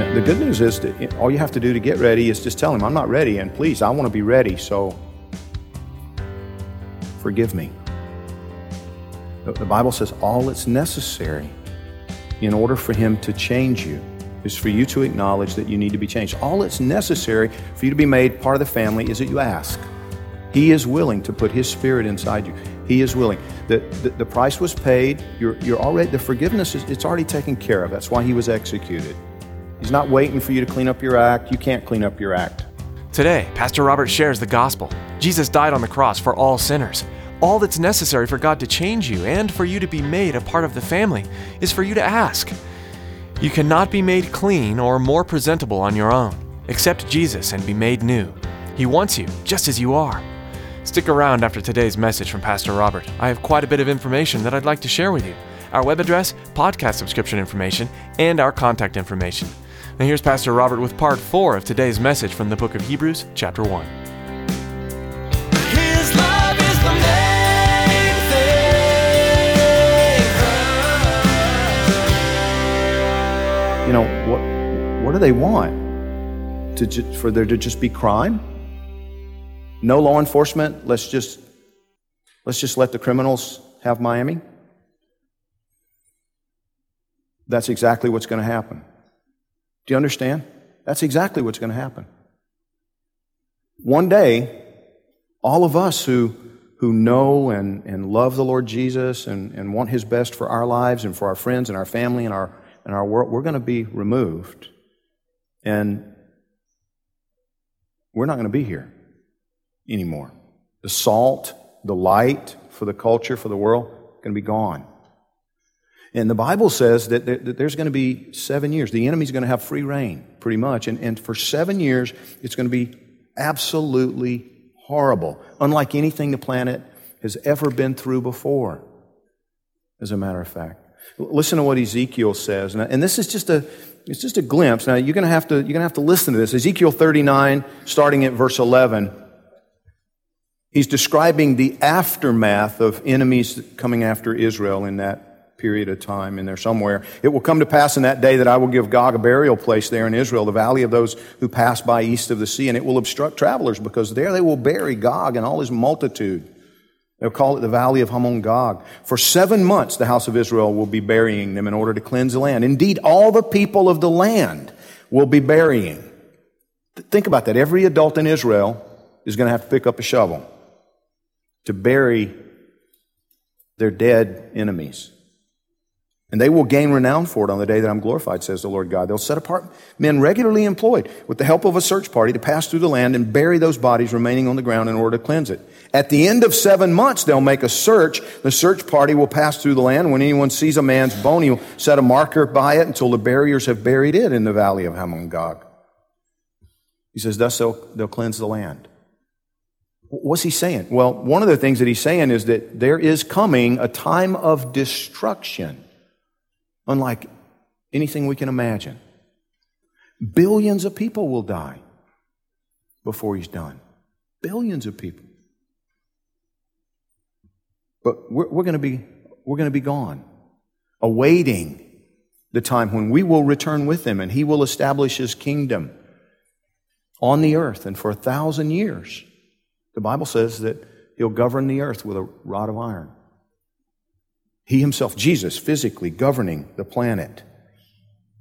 The good news is that all you have to do to get ready is just tell him, I'm not ready, and please, I want to be ready, so forgive me. The the Bible says all that's necessary in order for him to change you is for you to acknowledge that you need to be changed. All that's necessary for you to be made part of the family is that you ask. He is willing to put His Spirit inside you. He is willing. The, the, the price was paid. You're, you're already, the forgiveness is it's already taken care of. That's why He was executed. He's not waiting for you to clean up your act. You can't clean up your act. Today, Pastor Robert shares the gospel. Jesus died on the cross for all sinners. All that's necessary for God to change you and for you to be made a part of the family is for you to ask. You cannot be made clean or more presentable on your own. Accept Jesus and be made new. He wants you just as you are. Stick around after today's message from Pastor Robert. I have quite a bit of information that I'd like to share with you our web address, podcast subscription information, and our contact information. Now, here's Pastor Robert with part four of today's message from the book of Hebrews, chapter 1. His love is the main thing. You know, what, what do they want? To ju- for there to just be crime? No law enforcement? Let's just, let's just let the criminals have Miami? That's exactly what's going to happen. Do you understand? That's exactly what's going to happen. One day, all of us who, who know and, and love the Lord Jesus and, and want His best for our lives and for our friends and our family and our, and our world, we're going to be removed. And we're not going to be here anymore. The salt, the light for the culture, for the world, going to be gone. And the Bible says that, there- that there's going to be seven years. The enemy's going to have free reign, pretty much. And, and for seven years, it's going to be absolutely horrible, unlike anything the planet has ever been through before, as a matter of fact. Listen to what Ezekiel says. And, and this is just a, it's just a glimpse. Now, you're going to have to, you're going to have to listen to this. Ezekiel 39, starting at verse 11. He's describing the aftermath of enemies coming after Israel in that period of time in there somewhere. It will come to pass in that day that I will give Gog a burial place there in Israel, the valley of those who pass by east of the sea, and it will obstruct travelers because there they will bury Gog and all his multitude. They'll call it the valley of Hamon Gog. For seven months, the house of Israel will be burying them in order to cleanse the land. Indeed, all the people of the land will be burying. Think about that. Every adult in Israel is going to have to pick up a shovel to bury their dead enemies. And they will gain renown for it on the day that I'm glorified, says the Lord God. They'll set apart men regularly employed with the help of a search party to pass through the land and bury those bodies remaining on the ground in order to cleanse it. At the end of seven months, they'll make a search. The search party will pass through the land. When anyone sees a man's bone, he'll set a marker by it until the buriers have buried it in the valley of Hamon Gog. He says, thus they'll, they'll cleanse the land. What's he saying? Well, one of the things that he's saying is that there is coming a time of destruction, unlike anything we can imagine. Billions of people will die before he's done. Billions of people. But we're, we're going to be we're going to be gone, awaiting the time when we will return with him and he will establish his kingdom on the earth and for a thousand years. The Bible says that he'll govern the earth with a rod of iron. He himself, Jesus, physically governing the planet.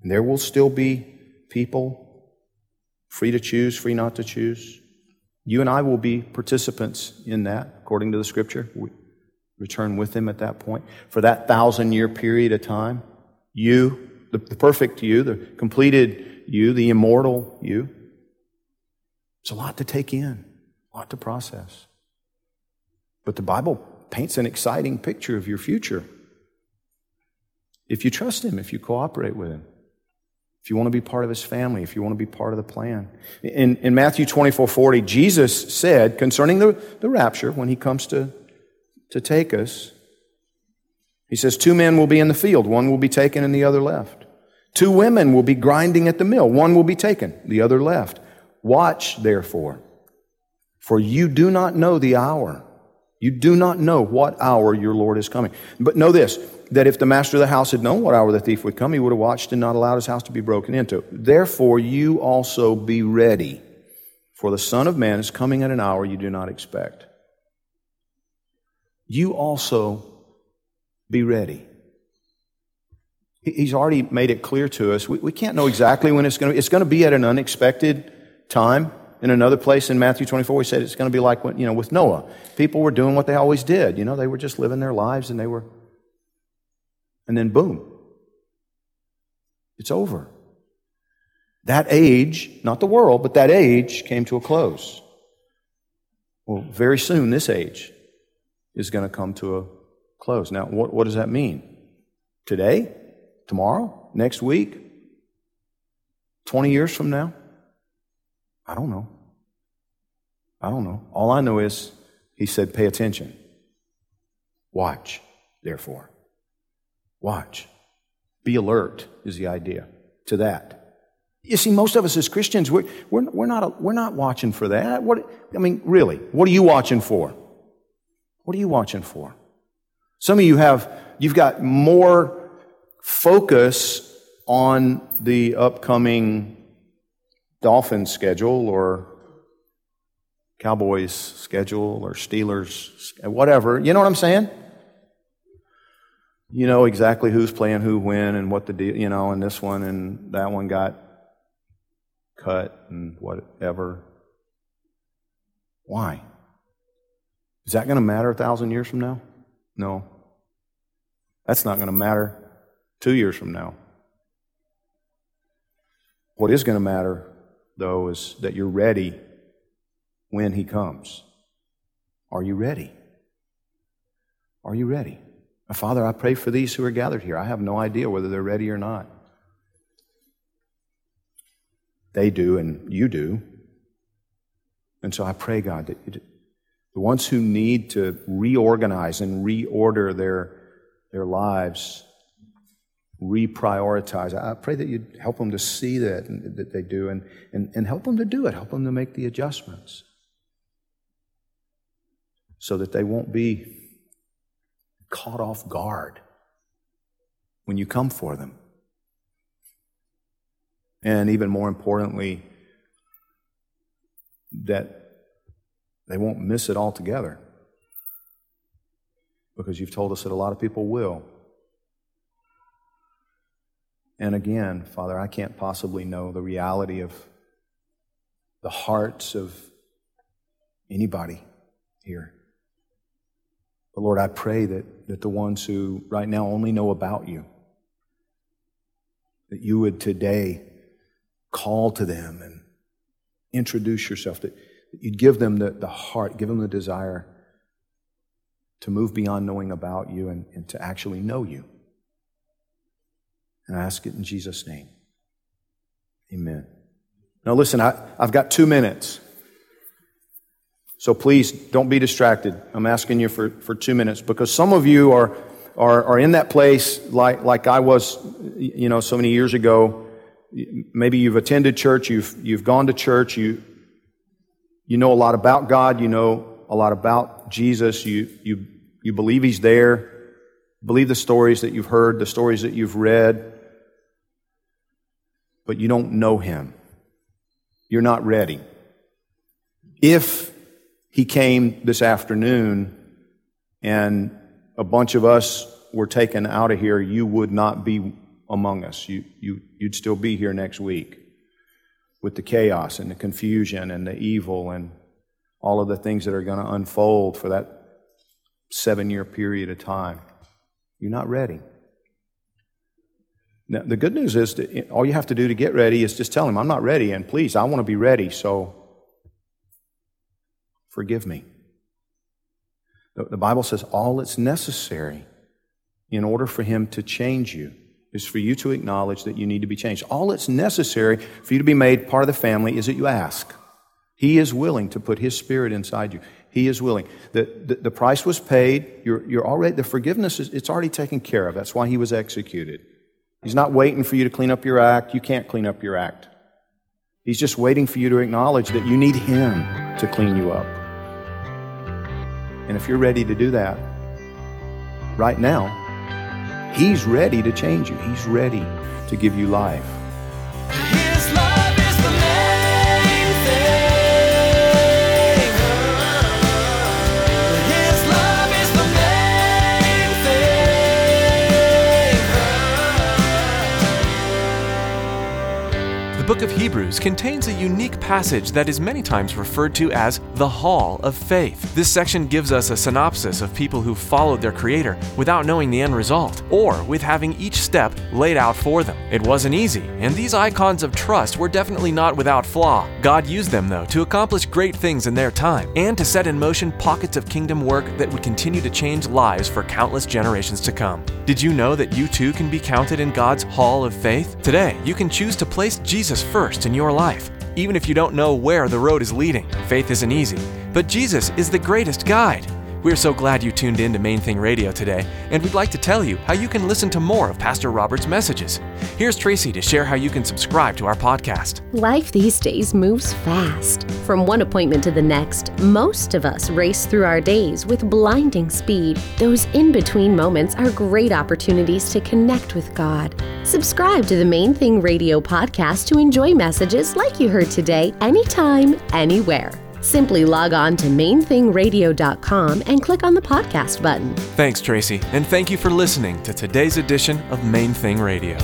And there will still be people free to choose, free not to choose. You and I will be participants in that, according to the scripture. We return with him at that point. For that thousand year period of time, you, the, the perfect you, the completed you, the immortal you. It's a lot to take in, a lot to process. But the Bible paints an exciting picture of your future. If you trust Him, if you cooperate with Him, if you want to be part of His family, if you want to be part of the plan. In, in Matthew 24 40, Jesus said concerning the, the rapture, when He comes to, to take us, He says, Two men will be in the field, one will be taken and the other left. Two women will be grinding at the mill, one will be taken, the other left. Watch, therefore, for you do not know the hour. You do not know what hour your Lord is coming. But know this that if the master of the house had known what hour the thief would come, he would have watched and not allowed his house to be broken into. Therefore, you also be ready, for the Son of Man is coming at an hour you do not expect. You also be ready. He's already made it clear to us. We, we can't know exactly when it's going to be. It's going to be at an unexpected time. In another place in Matthew 24, he said it's going to be like when, you know, with Noah. People were doing what they always did. You know, they were just living their lives and they were, and then boom, it's over. That age, not the world, but that age came to a close. Well, very soon this age is going to come to a close. Now, what, what does that mean? Today? Tomorrow? Next week? 20 years from now? I don't know. I don't know. All I know is he said, pay attention. Watch, therefore. Watch. Be alert is the idea to that. You see, most of us as Christians, we're, we're, we're, not, we're not watching for that. What, I mean, really, what are you watching for? What are you watching for? Some of you have, you've got more focus on the upcoming Dolphins schedule or Cowboys schedule or Steelers, whatever. You know what I'm saying? You know exactly who's playing who when and what the deal, you know, and this one and that one got cut and whatever. Why? Is that going to matter a thousand years from now? No. That's not going to matter two years from now. What is going to matter, though, is that you're ready when He comes. Are you ready? Are you ready? Father, I pray for these who are gathered here. I have no idea whether they're ready or not. They do, and you do. And so I pray, God, that you, the ones who need to reorganize and reorder their, their lives, reprioritize, I pray that you'd help them to see that, and, that they do and, and, and help them to do it, help them to make the adjustments so that they won't be caught off guard when you come for them. And even more importantly, that they won't miss it altogether. Because you've told us that a lot of people will. And again, Father, I can't possibly know the reality of the hearts of anybody here. But Lord, I pray that, that the ones who right now only know about you, that you would today call to them and introduce yourself, that, that you'd give them the, the heart, give them the desire to move beyond knowing about you and, and to actually know you. And I ask it in Jesus' name. Amen. Now, listen, I, I've got two minutes. So please don't be distracted. I'm asking you for, for two minutes because some of you are, are, are in that place like, like I was, you know, so many years ago. Maybe you've attended church, you've, you've gone to church, you, you know a lot about God, you know a lot about Jesus, you, you, you believe He's there, believe the stories that you've heard, the stories that you've read, but you don't know Him. You're not ready. If he came this afternoon and a bunch of us were taken out of here, you would not be among us. You, you, you'd still be here next week with the chaos and the confusion and the evil and all of the things that are going to unfold for that seven year period of time. You're not ready. Now, the good news is that all you have to do to get ready is just tell him, I'm not ready, and please, I want to be ready, so forgive me. The, Bible says all that's necessary in order for him to change you is for you to acknowledge that you need to be changed. All that's necessary for you to be made part of the family is that you ask. He is willing to put His Spirit inside you. He is willing. The, the, the price was paid. You're, you're already, the forgiveness is it's already taken care of. That's why He was executed. He's not waiting for you to clean up your act. You can't clean up your act. He's just waiting for you to acknowledge that you need Him to clean you up. And if you're ready to do that right now, He's ready to change you. He's ready to give you life. Book of Hebrews contains a unique passage that is many times referred to as the Hall of Faith. This section gives us a synopsis of people who followed their Creator without knowing the end result, or with having each step laid out for them. It wasn't easy, and these icons of trust were definitely not without flaw. God used them, though, to accomplish great things in their time, and to set in motion pockets of kingdom work that would continue to change lives for countless generations to come. Did you know that you too can be counted in God's Hall of Faith? Today, you can choose to place Jesus first in your life. Even if you don't know where the road is leading, faith isn't easy. But Jesus is the greatest guide. We're so glad you tuned in to Main Thing Radio today, and we'd like to tell you how you can listen to more of Pastor Robert's messages. Here's Tracy to share how you can subscribe to our podcast. Life these days moves fast. From one appointment to the next, most of us race through our days with blinding speed. Those in between moments are great opportunities to connect with God. Subscribe to the Main Thing Radio podcast to enjoy messages like you heard today, anytime, anywhere. Simply log on to mainthingradio.com and click on the podcast button. Thanks, Tracy, and thank you for listening to today's edition of Main Thing Radio.